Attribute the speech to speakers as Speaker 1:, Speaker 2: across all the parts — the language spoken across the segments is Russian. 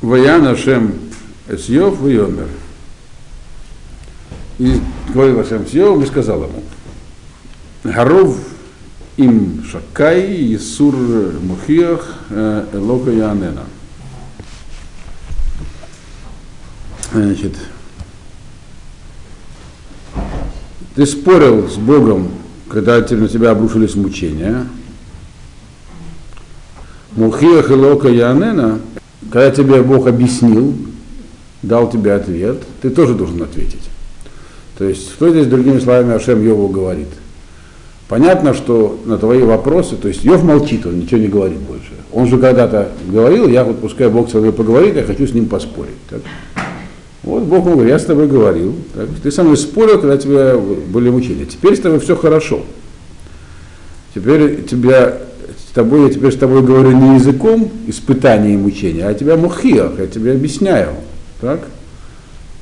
Speaker 1: Ваян Ашем Эсьев Вайомер. И говорил Ашем Сьев и сказал ему, Гаров им Шакай, Исур Мухиях, Элока Янена. Значит, ты спорил с Богом, когда на тебя обрушились мучения. Мухиях Элока Янена, когда тебе Бог объяснил, дал тебе ответ, ты тоже должен ответить. То есть, что здесь другими словами Ашем Йову говорит? Понятно, что на твои вопросы, то есть Йов молчит, он ничего не говорит больше. Он же когда-то говорил, я вот пускай Бог со мной поговорит, я хочу с ним поспорить. Так? Вот Бог ему говорит, я с тобой говорил, так? ты со мной спорил, когда тебя были мучения. Теперь с тобой все хорошо. Теперь тебя, тобой, я теперь с тобой говорю не языком испытания и мучения, а тебя мухиях, я тебе объясняю. Так?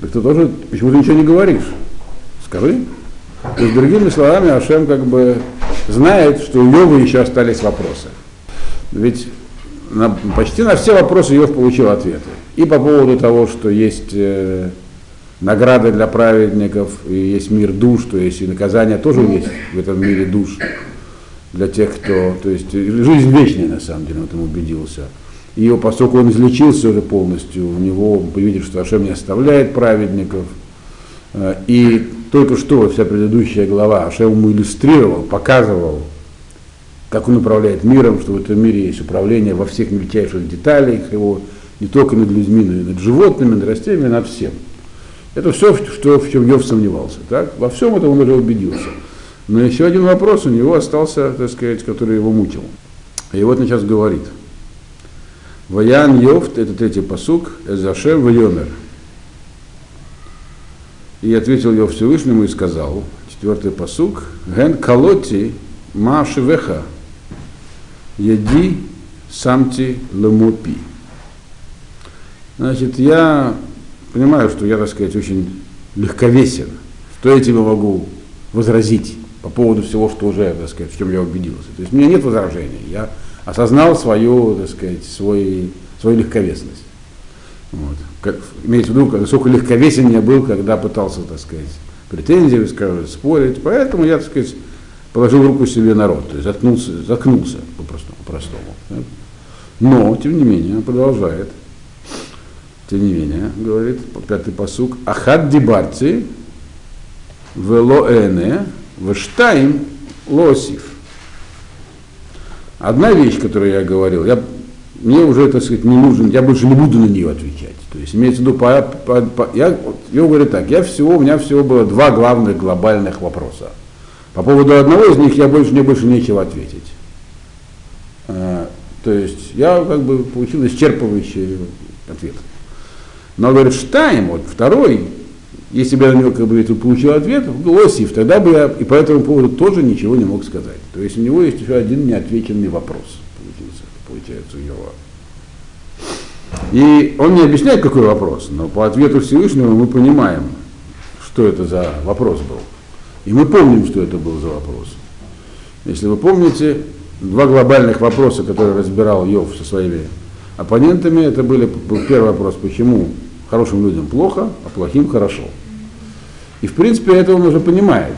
Speaker 1: Так ты тоже, почему ты ничего не говоришь? Скажи. То есть, другими словами, Ашем как бы знает, что у Йова еще остались вопросы. Ведь на, почти на все вопросы Йов получил ответы. И по поводу того, что есть э, награды для праведников, и есть мир душ, то есть и наказание тоже есть в этом мире душ для тех, кто, то есть жизнь вечная на самом деле, он этом убедился. И поскольку он излечился уже полностью, у него увидел, что Ашем не оставляет праведников, э, и только что вся предыдущая глава Ашем ему иллюстрировал, показывал, как он управляет миром, что в этом мире есть управление во всех мельчайших деталях его, не только над людьми, но и над животными, над растениями, над всем. Это все, что, в чем Йов сомневался. Так? Во всем этом он уже убедился. Но еще один вопрос у него остался, так сказать, который его мучил. И вот он сейчас говорит. Ваян Йов, это третий посук, Эзашем Вайомер. И ответил Йов Всевышнему и сказал, четвертый посук, Ген Калоти Ма Шивеха, Еди Самти Ламупи. Значит, я понимаю, что я, так сказать, очень легковесен. Что я тебе могу возразить по поводу всего, что уже, так сказать, в чем я убедился. То есть у меня нет возражений. Я осознал свою, так сказать, свой, свою легковесность. Вот. Как, имеется в виду, насколько легковесен я был, когда пытался, так сказать, претензии высказывать, спорить. Поэтому я, так сказать, положил руку себе на рот, то есть заткнулся, заткнулся по-простому. по-простому. Но, тем не менее, он продолжает. Тем не менее, говорит пятый посук, Ахад дибарти вело эне вештаим лосив. Одна вещь, которую я говорил, я, мне уже, так сказать, не нужен, я больше не буду на нее отвечать. То есть имеется в виду, по, по, по, я, я говорю так, я всего, у меня всего было два главных глобальных вопроса. По поводу одного из них я больше, мне больше нечего ответить. А, то есть я как бы получил исчерпывающий ответ. Но говорит, Штайм, вот второй, если бы я на него как бы получил ответ, Лосив, тогда бы я и по этому поводу тоже ничего не мог сказать. То есть у него есть еще один неотвеченный вопрос, получился, получается, у него. И он не объясняет, какой вопрос, но по ответу Всевышнего мы понимаем, что это за вопрос был. И мы помним, что это был за вопрос. Если вы помните, два глобальных вопроса, которые разбирал Йов со своими оппонентами, это были, был первый вопрос, почему хорошим людям плохо, а плохим хорошо. И в принципе это он уже понимает,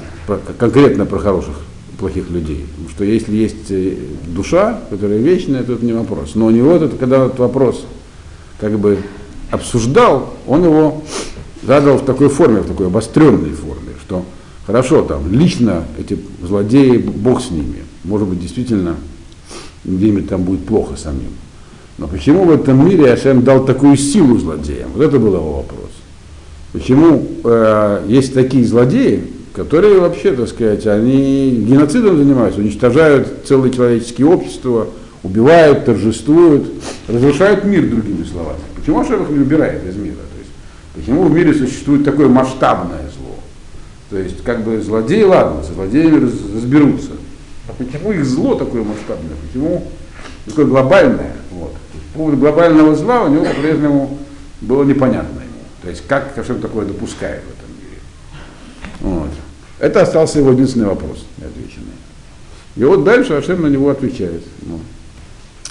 Speaker 1: конкретно про хороших, плохих людей. Потому что если есть э, душа, которая вечная, то это не вопрос. Но у него этот, когда этот вопрос как бы обсуждал, он его задал в такой форме, в такой обостренной форме, что хорошо, там, лично эти злодеи, Бог с ними. Может быть, действительно, где-нибудь там будет плохо самим. Но почему в этом мире Ашем дал такую силу злодеям? Вот это был его вопрос. Почему э, есть такие злодеи, которые вообще, так сказать, они геноцидом занимаются, уничтожают целые человеческие общества, убивают, торжествуют, разрушают мир, другими словами. Почему Ашем их не убирает из мира? То есть, почему в мире существует такое масштабное зло? То есть, как бы злодеи, ладно, со злодеями разберутся. А почему их зло такое масштабное? Почему такое глобальное? Вот поводу глобального зла у него по-прежнему было непонятно ему. То есть как Хашем такое допускает в этом мире. Вот. Это остался его единственный вопрос неотвеченный. И вот дальше Ашем на него отвечает. Ну.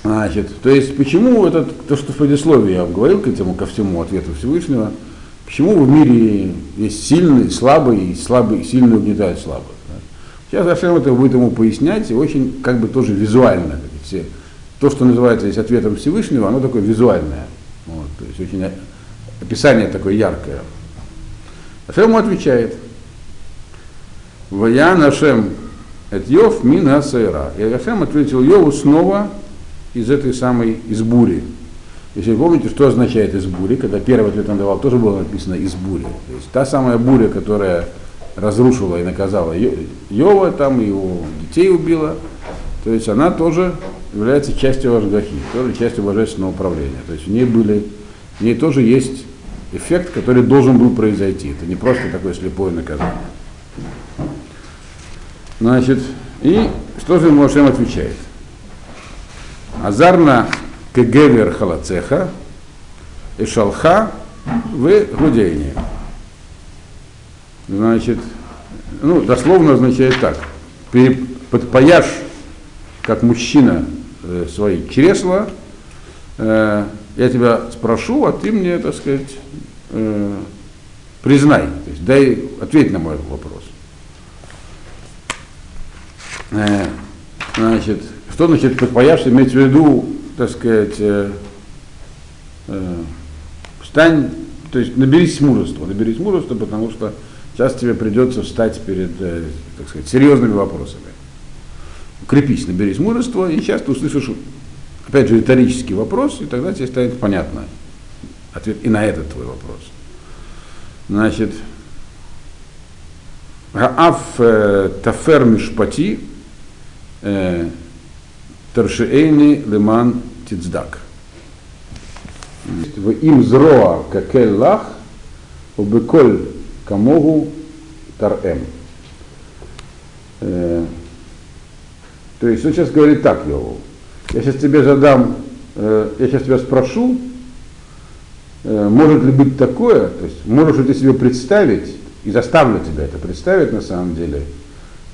Speaker 1: Значит, то есть почему этот, то, что в предисловии я говорил к этому, ко всему ответу Всевышнего, почему в мире есть сильный, слабый, и слабый, сильный угнетает слабых. Да? Сейчас Ашем это будет ему пояснять, и очень как бы тоже визуально. Все, то, что называется здесь ответом Всевышнего, оно такое визуальное. Вот, то есть очень описание такое яркое. Ашем ему отвечает. Ваян Ашем это Йов мина сайра. И Ашем ответил Йову снова из этой самой, из бури. Если вы помните, что означает из бури, когда первый ответ он давал, тоже было написано из бури. То есть та самая буря, которая разрушила и наказала Йова, там его детей убила, то есть она тоже является частью Ашгахи, тоже частью божественного управления. То есть в ней были, в ней тоже есть эффект, который должен был произойти. Это не просто такое слепое наказание. Значит, и что же Мошем отвечает? Азарна кегевер халацеха и шалха в гудейне. Значит, ну, дословно означает так. Подпояшь, как мужчина, э, свои чресла, э, я тебя спрошу, а ты мне, так сказать, э, признай, то есть дай, ответь на мой вопрос. Э, значит, что значит подпояшься, имеется в виду, так сказать, э, э, встань, то есть наберись мужества, наберись мужества, потому что сейчас тебе придется встать перед, э, так сказать, серьезными вопросами. Укрепись, наберись мужества, и сейчас ты услышишь, опять же, риторический вопрос, и тогда тебе станет понятно ответ и на этот твой вопрос. Значит, Гаав э, тафер мишпати э, Таршиэйни леман тицдак. В им зроа какель лах, убеколь камогу тарэм. Э, то есть он сейчас говорит так, Йову. Я сейчас тебе задам, э, я сейчас тебя спрошу, э, может ли быть такое, то есть можешь ли ты себе представить, и заставлю тебя это представить на самом деле,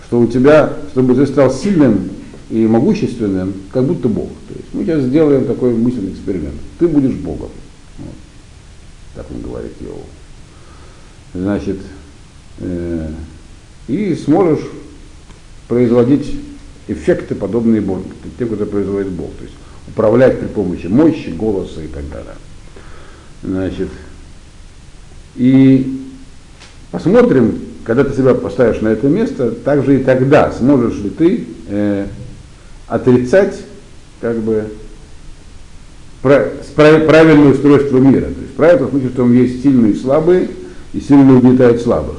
Speaker 1: что у тебя, чтобы ты стал сильным и могущественным, как будто Бог. То есть мы сейчас сделаем такой мысленный эксперимент. Ты будешь Богом. Вот. Так он говорит Йову. Значит, э, и сможешь производить эффекты, подобные Богу, тем, которые производит Бог. То есть управлять при помощи мощи, голоса и так далее. Значит, и посмотрим, когда ты себя поставишь на это место, также и тогда сможешь ли ты э, отрицать как бы правильное устройство мира. То есть правильно в смысле, что есть сильные и слабые, и сильные угнетают слабых.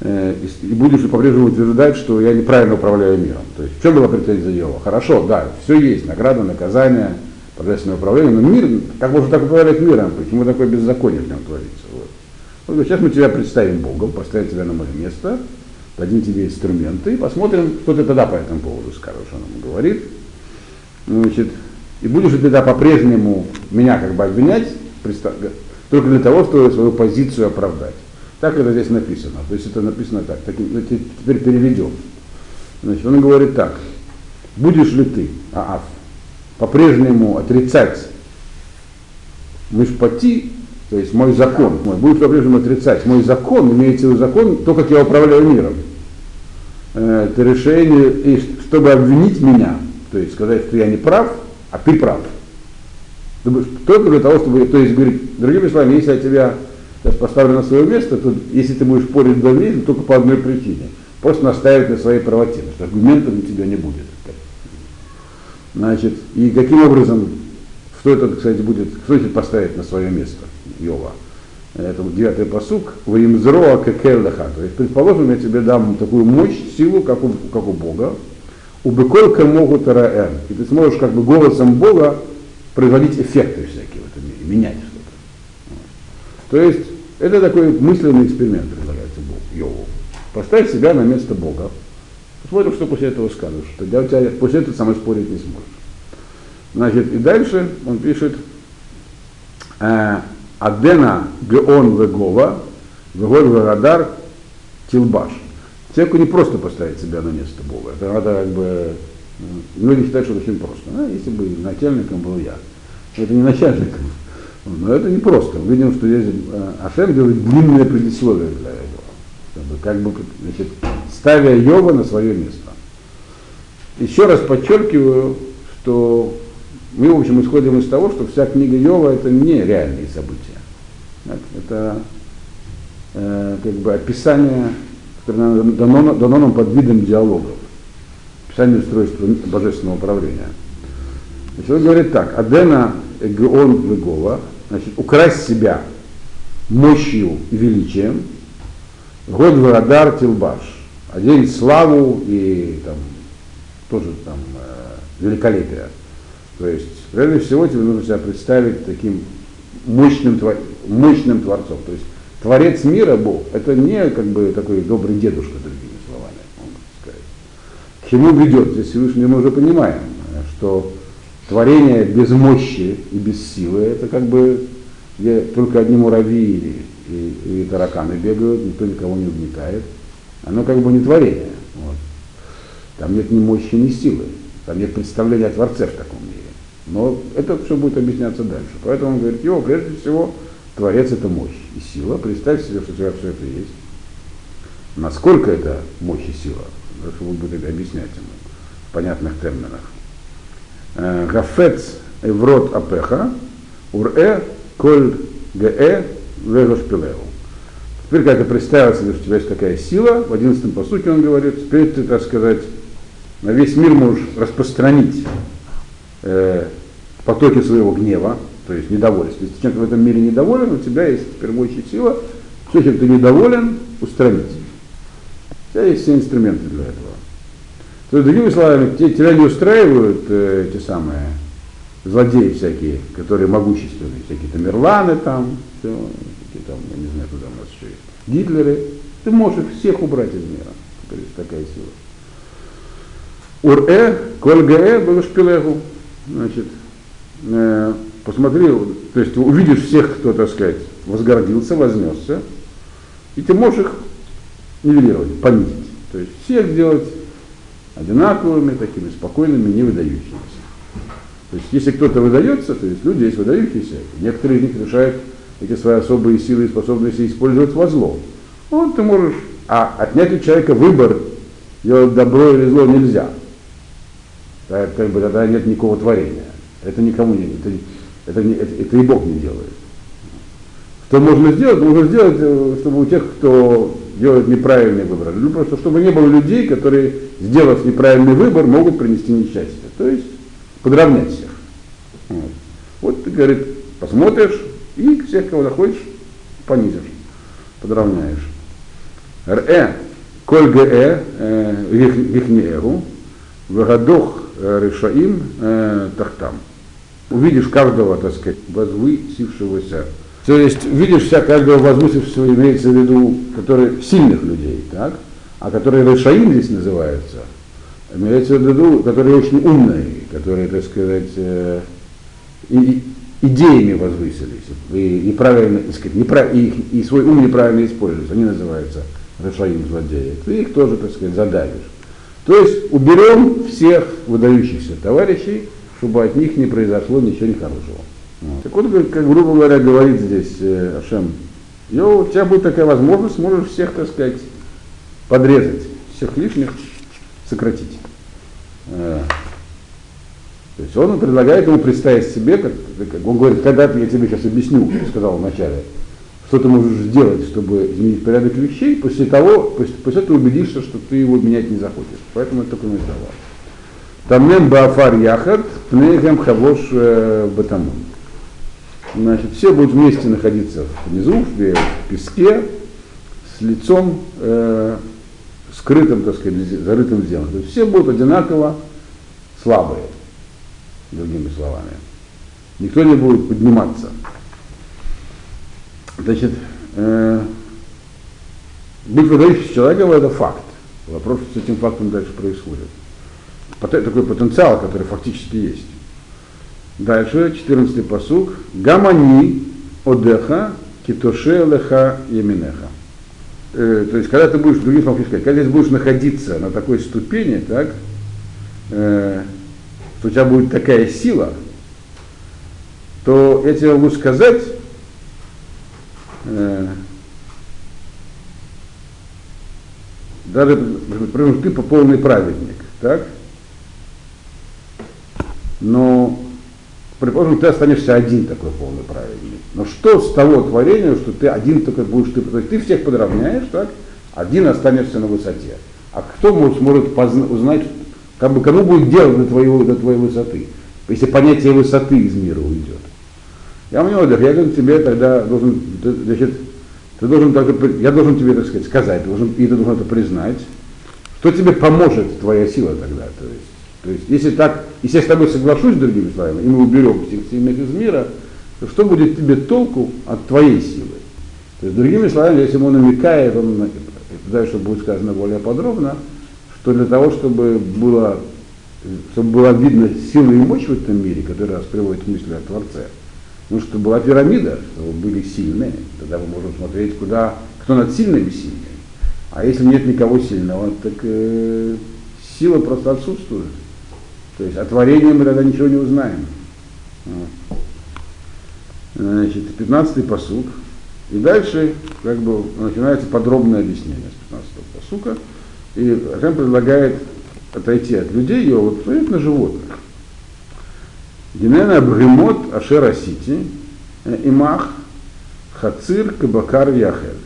Speaker 1: Э, и будешь по-прежнему утверждать, что я неправильно управляю миром. То есть в чем была претензия Йова? Хорошо, да, все есть, награда, наказание, божественное управление, но мир, как можно так управлять миром, почему такое беззаконие в нем творится? Вот. вот сейчас мы тебя представим Богом, поставим тебя на мое место, дадим тебе инструменты и посмотрим, что ты тогда по этому поводу скажешь, он ему говорит. Значит, и будешь ли тогда по-прежнему меня как бы обвинять, только для того, чтобы свою позицию оправдать. Так это здесь написано. То есть это написано так. так ну, теперь переведем. Значит, он говорит так. Будешь ли ты, Аав, по-прежнему отрицать мышпати, то есть мой закон, мой, будет по-прежнему отрицать мой закон, имеется в виду закон, то, как я управляю миром. Это решение, и чтобы обвинить меня, то есть сказать, что я не прав, а ты прав. Только для того, чтобы, то есть говорить, другими словами, если я тебя поставлю на свое место, то если ты будешь спорить до то только по одной причине. Просто наставить на своей правоте, потому что аргументов у тебя не будет. Значит, и каким образом, что это, кстати, будет, кто это поставить на свое место, Йова? Это девятый посук, Ваимзроа кекелдаха. То есть, предположим, я тебе дам такую мощь, силу, как у, как у Бога, у быколька могут раэн. И ты сможешь как бы голосом Бога производить эффекты всякие в этом мире, менять что-то. То есть это такой мысленный эксперимент предлагается Богу, Йову. Поставь себя на место Бога. Посмотрим, что после этого скажешь. Тогда у тебя после этого самой спорить не сможешь. Значит, и дальше он пишет «Э, Адена Геон Вегова, Вегой Вегадар Тилбаш. Человеку не просто поставить себя на место Бога. Это надо как бы Многие считают, что это очень просто. А, если бы начальником был я. Это не начальником. Но это не просто. Мы видим, что здесь э, Ашем делает длинное предисловие для этого. Как бы, значит, ставя Йова на свое место. Еще раз подчеркиваю, что мы, в общем, исходим из того, что вся книга Йова это не реальные события. Это э, как бы описание, которое дано, дано нам под видом диалогов. Описание устройства божественного управления. Значит, он говорит так, Адена Эгеон Легова, значит, украсть себя мощью и величием, год Варадар Тилбаш, одеть славу и там, тоже там э, великолепие. То есть, прежде всего, тебе нужно себя представить таким мощным, мощным Творцом. То есть, Творец мира Бог, это не как бы такой добрый дедушка, другими словами, можно сказать. К чему ведет? Здесь Всевышний мы уже понимаем, что творение без мощи и без силы, это как бы где только одни муравьи и, и, тараканы бегают, никто никого не угнетает. Оно как бы не творение. Вот. Там нет ни мощи, ни силы. Там нет представления о Творце в таком мире. Но это все будет объясняться дальше. Поэтому он говорит, его прежде всего Творец это мощь и сила. Представь себе, что у тебя все это есть. Насколько это мощь и сила? Дальше будет объяснять ему в понятных терминах. Гафец Еврот Апеха, Ур-э, Коль Ге, Вегошпилеу. Теперь, как это представил себе, что у тебя есть такая сила, в 11 посуке он говорит, теперь ты, так сказать, на весь мир можешь распространить э, потоки своего гнева, то есть недовольство. Если чем-то в этом мире недоволен, у тебя есть теперь мощь сила, все, чем ты недоволен, устранить. У тебя есть все инструменты для этого. То есть, другими словами, тебя не устраивают э, эти самые злодеи всякие, которые могущественные, всякие там Мерланы там, все, какие там, я не знаю, куда у нас еще есть, Гитлеры. Ты можешь всех убрать из мира. Есть такая сила. Ур-э, коль-гэ, было шпилегу. Значит, э, посмотри, то есть увидишь всех, кто, так сказать, возгордился, вознесся, и ты можешь их нивелировать, понизить. То есть всех сделать одинаковыми, такими спокойными, не выдающимися. То есть если кто-то выдается, то есть люди есть выдающиеся, некоторые из них решают эти свои особые силы и способности использовать во зло. Вот ты можешь, а отнять у человека выбор, делать добро или зло нельзя. Так, как бы тогда нет никакого творения. Это никому не, это, это, это, это, и Бог не делает. Что можно сделать? Можно сделать, э, чтобы у тех, кто делает неправильный выбор, ну просто чтобы не было людей, которые, сделав неправильный выбор, могут принести несчастье. То есть подровнять всех. Вот, вот ты, говорит, посмотришь и всех, кого захочешь, понизишь, подровняешь. Р.Э. Коль ГЭ Вихнеэгу Вагадох Решаим Тахтам. Увидишь каждого, так сказать, возвысившегося. То есть видишь вся каждого возвысившегося, имеется в виду, которые сильных людей, так? А которые Решаим здесь называются, имеется в виду, которые очень умные, которые, так сказать, э, и, идеями возвысились, и, и правильно, так сказать, неправ, и, и свой ум неправильно используют, они называются Решаим злодеи. Ты их тоже, так сказать, задавишь. То есть уберем всех выдающихся товарищей, чтобы от них не произошло ничего нехорошего. Так вот, как грубо говоря, говорит здесь э, Ашем, Йо, у тебя будет такая возможность, можешь всех, так сказать, подрезать, всех лишних сократить. Э, то есть он предлагает ему представить себе, как, как он говорит, когда я тебе сейчас объясню, сказал вначале, что ты можешь сделать, чтобы изменить порядок вещей, после того, после, после этого убедишься, что ты его менять не захочешь. Поэтому это только наиздавал. Тамнем баафар яхат, пнейхем хавош э, батамун. Значит, все будут вместе находиться внизу, в песке, с лицом э, скрытым, так сказать, зарытым в землю. То есть все будут одинаково слабые, другими словами. Никто не будет подниматься. Значит, э, быть выдающимся человеком это факт. Вопрос, что с этим фактом дальше происходит. Такой потенциал, который фактически есть. Дальше, 14 посуг. Гамани одеха китоше леха еминеха. Э, то есть, когда ты будешь, другим словом сказать, когда ты будешь находиться на такой ступени, так, э, что у тебя будет такая сила, то я тебе могу сказать, э, даже, например, ты по полный праведник, так? Но, предположим, ты останешься один такой полный праведник. Но что с того творения, что ты один такой будешь, ты, то есть ты всех подравняешь, так? Один останешься на высоте. А кто может, сможет узнать, как бы, кому будет дело до, твоего, до твоей высоты, если понятие высоты из мира уйдет. Я у него, я говорю, тебе тогда должен, значит, ты должен только, я должен тебе, так сказать, сказать, ты должен, и ты должен это признать, что тебе поможет твоя сила тогда. То есть, то есть если так, если я с тобой соглашусь, другими словами, и мы уберем всех из мира, то что будет тебе толку от твоей силы? То есть, другими словами, если ему намекает, он, чтобы будет сказано более подробно, что для того, чтобы было, чтобы было видно сила и мощь в этом мире, которая нас приводит к мысли о Творце, ну, чтобы была пирамида, чтобы были сильные, тогда мы можем смотреть, куда, кто над сильными сильный. А если нет никого сильного, так э, сила просто отсутствует. То есть о творении мы тогда ничего не узнаем. Значит, 15-й посуд. И дальше как бы начинается подробное объяснение с 15-го посука. И Рашем предлагает отойти от людей и вот посмотреть на животных. Генена Бремот Ашера Сити, Имах, Хацир, Кабакар, Яхель.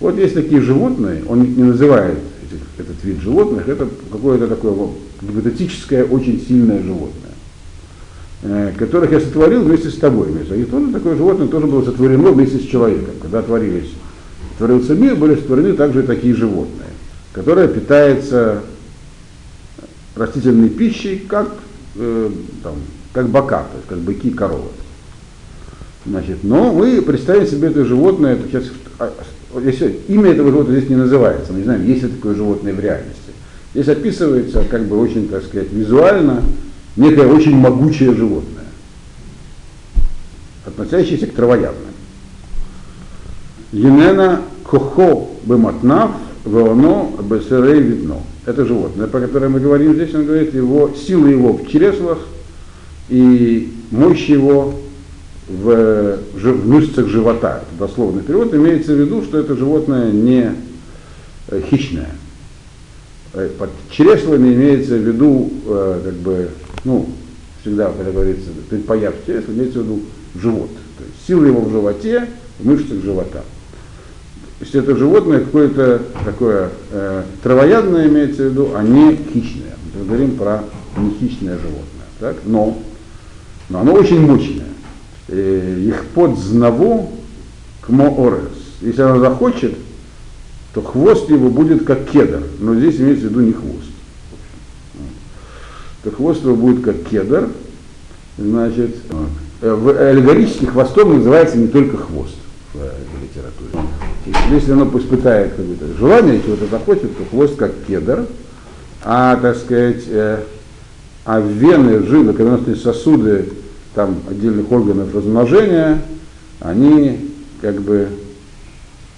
Speaker 1: Вот есть такие животные, он не называет этих, этот вид животных, это какое-то такое гипотетическое, очень сильное животное, э, которых я сотворил вместе с тобой. И тоже такое животное тоже было сотворено вместе с человеком. Когда творились, творился мир, были сотворены также и такие животные, которые питаются растительной пищей, как, э, там, как бока, то есть как быки, коровы. Значит, но мы представим себе это животное, это сейчас, если, имя этого животного здесь не называется, мы не знаем, есть ли такое животное в реальности. Здесь описывается как бы очень, так сказать, визуально некое очень могучее животное, относящееся к травоядным. Енена кохо бематнав вооно бесерей видно. Это животное, про которое мы говорим здесь, он говорит, его, сила его в чреслах и мощь его в, в мышцах живота. Это дословный перевод имеется в виду, что это животное не э, хищное. Э, под чреслами имеется в виду, э, как бы, ну, всегда, когда говорится, предпояв чресла, имеется в виду живот. То есть сила его в животе, в мышцах живота. Если это животное какое-то такое э, травоядное имеется в виду, а не хищное. Мы говорим про нехищное животное. Так? Но, но оно очень мощное их под знаву к Моорес. Если она захочет, то хвост его будет как кедр. Но здесь имеется в виду не хвост. То хвост его будет как кедр. Значит, э, в аллегорически хвостом называется не только хвост в литературе. Если оно испытает какое-то желание, чего-то захочет, то хвост как кедр. А, так сказать, э, а вены, жилы, кровеносные сосуды там отдельных органов размножения, они как бы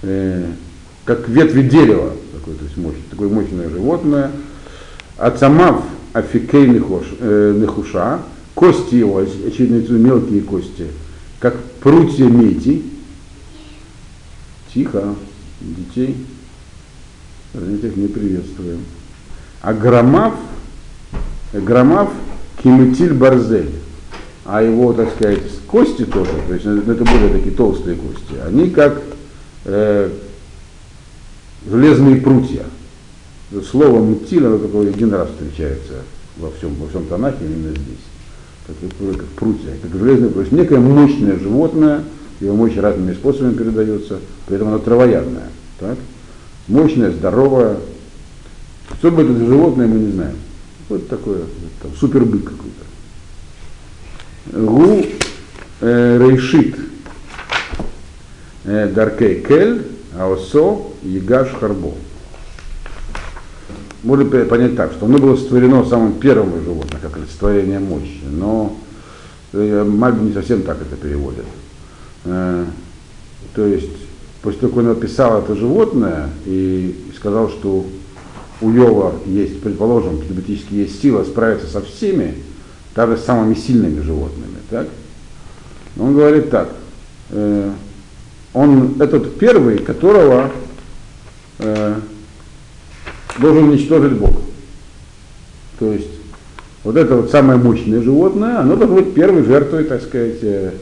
Speaker 1: э, как ветви дерева, такое, то есть мощь, такое мощное животное. Ацамав афикей э, нехуша, кости его, очевидно, мелкие кости, как прутья мети. Тихо, детей. Этих не приветствуем. А громав, громав кимутиль барзель а его, так сказать, кости тоже, то есть это более такие толстые кости, они как э, железные прутья. Слово мутиль, оно только один раз встречается во всем, во всем Танахе, именно здесь. Как, как прутья, как железные прутья. Некое мощное животное, его мощь разными способами передается, при этом оно травоядное. Так? Мощное, здоровое. Что бы это животное, мы не знаем. Вот такое, там, супербык какой-то. Гу э, рейшит э, даркей кель, аосо ягаш харбо. Можно понять так, что оно было створено самым первым из животных, как олицетворение мощи, но э, Мальби не совсем так это переводит. То есть, после того, как он описал это животное и сказал, что у Йова есть, предположим, теоретически есть сила справиться со всеми, даже с самыми сильными животными, так? Он говорит так, э, он этот первый, которого э, должен уничтожить Бог. То есть вот это вот самое мощное животное, оно должно быть первой жертвой, так сказать, э,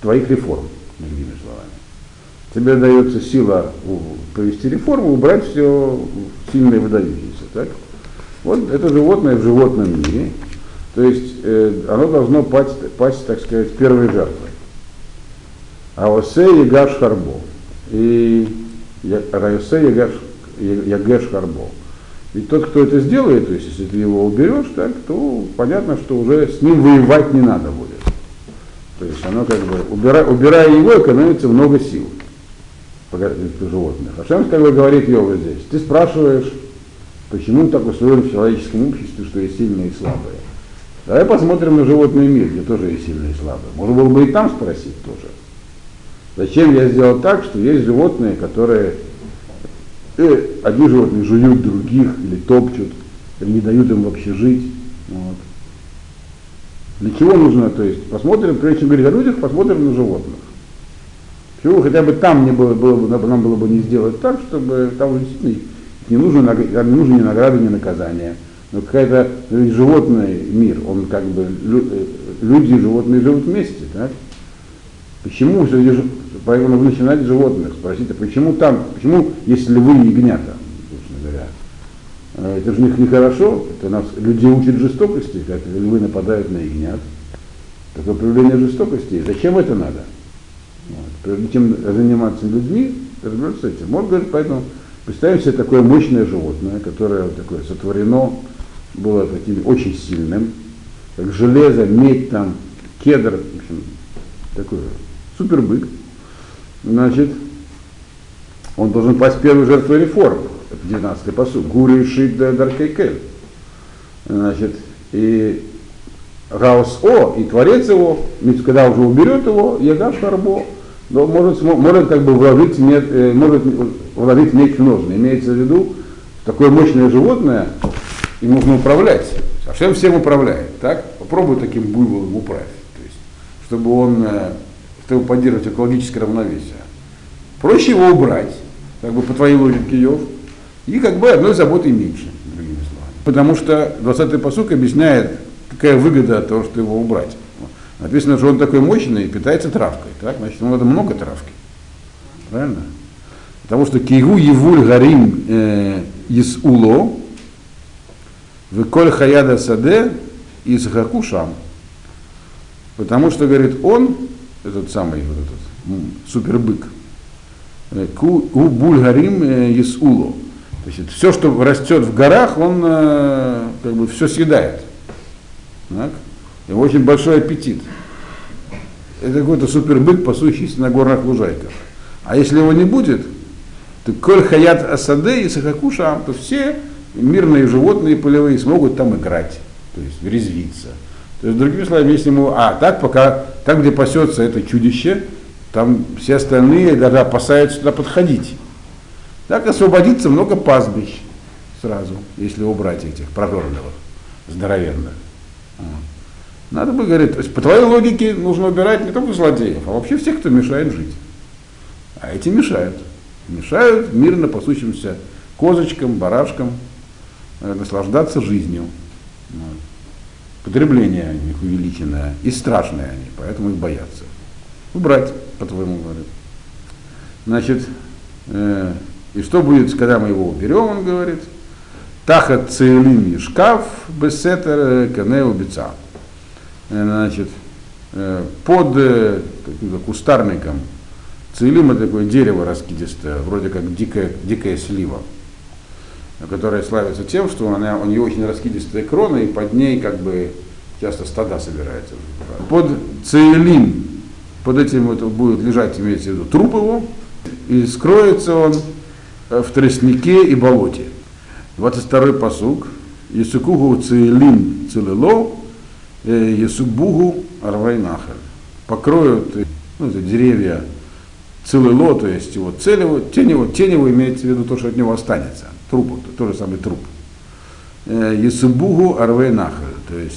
Speaker 1: твоих реформ, другими словами. Тебе дается сила провести реформу, убрать все сильное выдающееся. Так? Вот это животное в животном мире, то есть э, оно должно пасть, пасть, так сказать, первой жертвой. А осе ягаш харбо. И раосе ягаш, ягаш харбо. Ведь тот, кто это сделает, то есть если ты его уберешь, так, то понятно, что уже с ним воевать не надо будет. То есть оно как бы, убирая, убирая его, экономится много сил животных. А Шем как бы говорит Йова здесь, ты спрашиваешь, почему так устроено в человеческом обществе, что есть сильные и слабые. Давай посмотрим на животный мир, где тоже есть сильные и слабые. Можно было бы и там спросить тоже. Зачем я сделал так, что есть животные, которые э, одни животные жуют других или топчут, или не дают им вообще жить. Вот. Для чего нужно, то есть посмотрим, прежде чем говорить о людях, посмотрим на животных. Почему хотя бы там не было, было, нам было бы не сделать так, чтобы там действительно не нужно, там не нужно ни награды, ни наказания. Но какая-то животный мир, он как бы э, люди и животные живут вместе, так? Почему среди поэтому вы начинаете животных, спросите, почему там, почему если львы и ягнята, собственно говоря, э, это же них нехорошо, это нас люди учат жестокости, как львы нападают на ягнят. Такое проявление жестокости. Зачем это надо? Вот. Прежде чем заниматься людьми, разбираться с этим. Вот, говорит, поэтому представим себе такое мощное животное, которое такое сотворено, было таким очень сильным, как железо, медь там, кедр, в общем, такой супербык, значит, он должен пасть первой жертвой реформ. Это 19-й посуд. Гури Шит Даркейкель. Значит, и Гаус О, и Творец его, когда уже уберет его, Ягаш Харбо, но может, может как бы вложить, нет, э, может вложить меч в ножны. Имеется в виду, такое мощное животное, им нужно управлять. А всем всем управляет. Так? Попробуй таким буйволом управить. То есть, чтобы он э, чтобы поддерживать экологическое равновесие. Проще его убрать, как бы по твоей логике, Йов, и как бы одной заботы меньше, другими словами. Потому что 20-й посук объясняет, какая выгода от того, что его убрать. Написано, что он такой мощный и питается травкой. Так? Значит, ему надо много травки. Правильно? Потому что кигу евуль гарим э, из уло, выколь хаяда саде из хакушам. Потому что, говорит, он этот самый вот этот супербык. Э, ку бульгарим э, исуло. То есть все, что растет в горах, он э, как бы все съедает. Так? И очень большой аппетит. Это какой-то супербык, пасущийся на горных лужайках. А если его не будет, то коль хаят асаде и сахакуша, то все мирные животные полевые смогут там играть, то есть резвиться. То есть, другими словами, если ему, а так пока, там, где пасется это чудище, там все остальные даже опасаются туда подходить. Так освободится много пастбищ сразу, если убрать этих прожорливых, здоровенных. Надо бы говорить, то есть по твоей логике нужно убирать не только злодеев, а вообще всех, кто мешает жить. А эти мешают. Мешают мирно пасущимся козочкам, барашкам наслаждаться жизнью. Потребление у них увеличенное, и страшные они, поэтому их боятся. Убрать, по-твоему, говорит. Значит, э, и что будет, когда мы его уберем, он говорит, Тахат цейлим и шкаф бесетер кане убийца. Э, значит, э, под э, кустарником цейлим это такое дерево раскидистое, вроде как дикая, дикая слива которая славится тем, что она, у нее очень раскидистая крона, и под ней как бы часто стада собираются. Под цейлин, под этим вот будет лежать, имеется в виду, труп его, и скроется он э, в тростнике и болоте. 22-й посуг. Есукугу цейлин целело, э, есубугу арвайнахар. Покроют ну, это деревья целело, то есть его целево, тень его имеется в виду то, что от него останется трупу, тот же самый труп. Есубугу Арвейнахаль, то есть